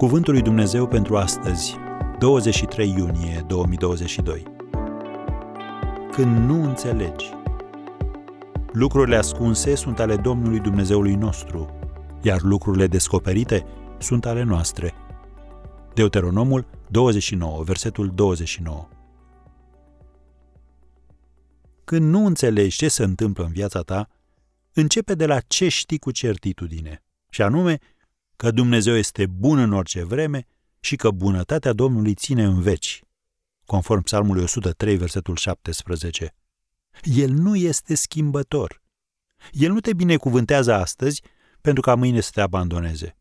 Cuvântul lui Dumnezeu pentru astăzi, 23 iunie 2022. Când nu înțelegi. Lucrurile ascunse sunt ale Domnului Dumnezeului nostru, iar lucrurile descoperite sunt ale noastre. Deuteronomul 29, versetul 29. Când nu înțelegi ce se întâmplă în viața ta, începe de la ce știi cu certitudine, și anume că Dumnezeu este bun în orice vreme și că bunătatea Domnului ține în veci, conform Psalmului 103, versetul 17. El nu este schimbător. El nu te binecuvântează astăzi pentru ca mâine să te abandoneze.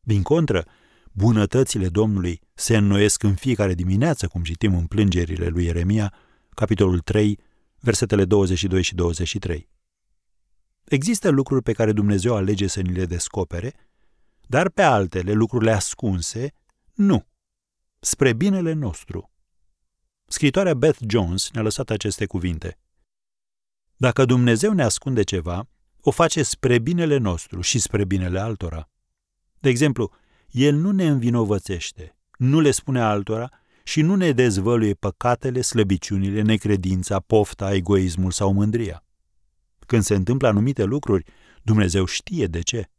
Din contră, bunătățile Domnului se înnoiesc în fiecare dimineață, cum citim în plângerile lui Ieremia, capitolul 3, versetele 22 și 23. Există lucruri pe care Dumnezeu alege să ni le descopere, dar pe altele, lucrurile ascunse, nu. Spre binele nostru. Scritoarea Beth Jones ne-a lăsat aceste cuvinte. Dacă Dumnezeu ne ascunde ceva, o face spre binele nostru și spre binele altora. De exemplu, El nu ne învinovățește, nu le spune altora și nu ne dezvăluie păcatele, slăbiciunile, necredința, pofta, egoismul sau mândria. Când se întâmplă anumite lucruri, Dumnezeu știe de ce.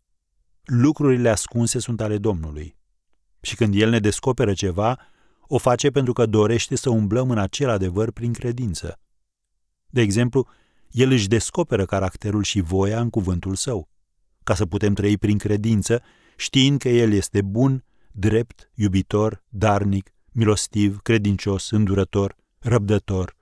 Lucrurile ascunse sunt ale Domnului. Și când El ne descoperă ceva, o face pentru că dorește să umblăm în acel adevăr prin credință. De exemplu, El își descoperă caracterul și voia în cuvântul Său, ca să putem trăi prin credință, știind că El este bun, drept, iubitor, darnic, milostiv, credincios, îndurător, răbdător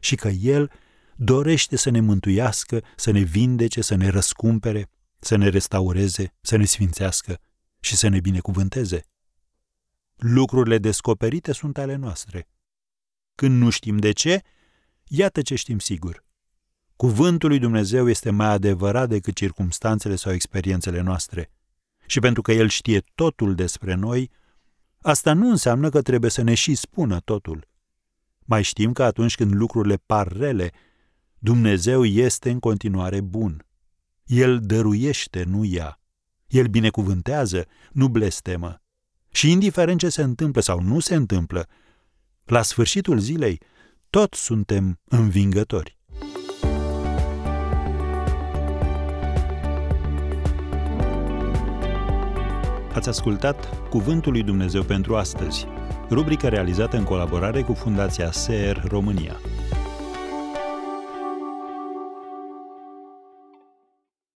și că El dorește să ne mântuiască, să ne vindece, să ne răscumpere, să ne restaureze, să ne sfințească și să ne binecuvânteze. Lucrurile descoperite sunt ale noastre. Când nu știm de ce, iată ce știm sigur. Cuvântul lui Dumnezeu este mai adevărat decât circumstanțele sau experiențele noastre. Și pentru că El știe totul despre noi, asta nu înseamnă că trebuie să ne și spună totul. Mai știm că atunci când lucrurile par rele, Dumnezeu este în continuare bun. El dăruiește, nu ia. El binecuvântează, nu blestemă. Și indiferent ce se întâmplă sau nu se întâmplă, la sfârșitul zilei, tot suntem învingători. Ați ascultat Cuvântul lui Dumnezeu pentru astăzi, rubrica realizată în colaborare cu Fundația SER România.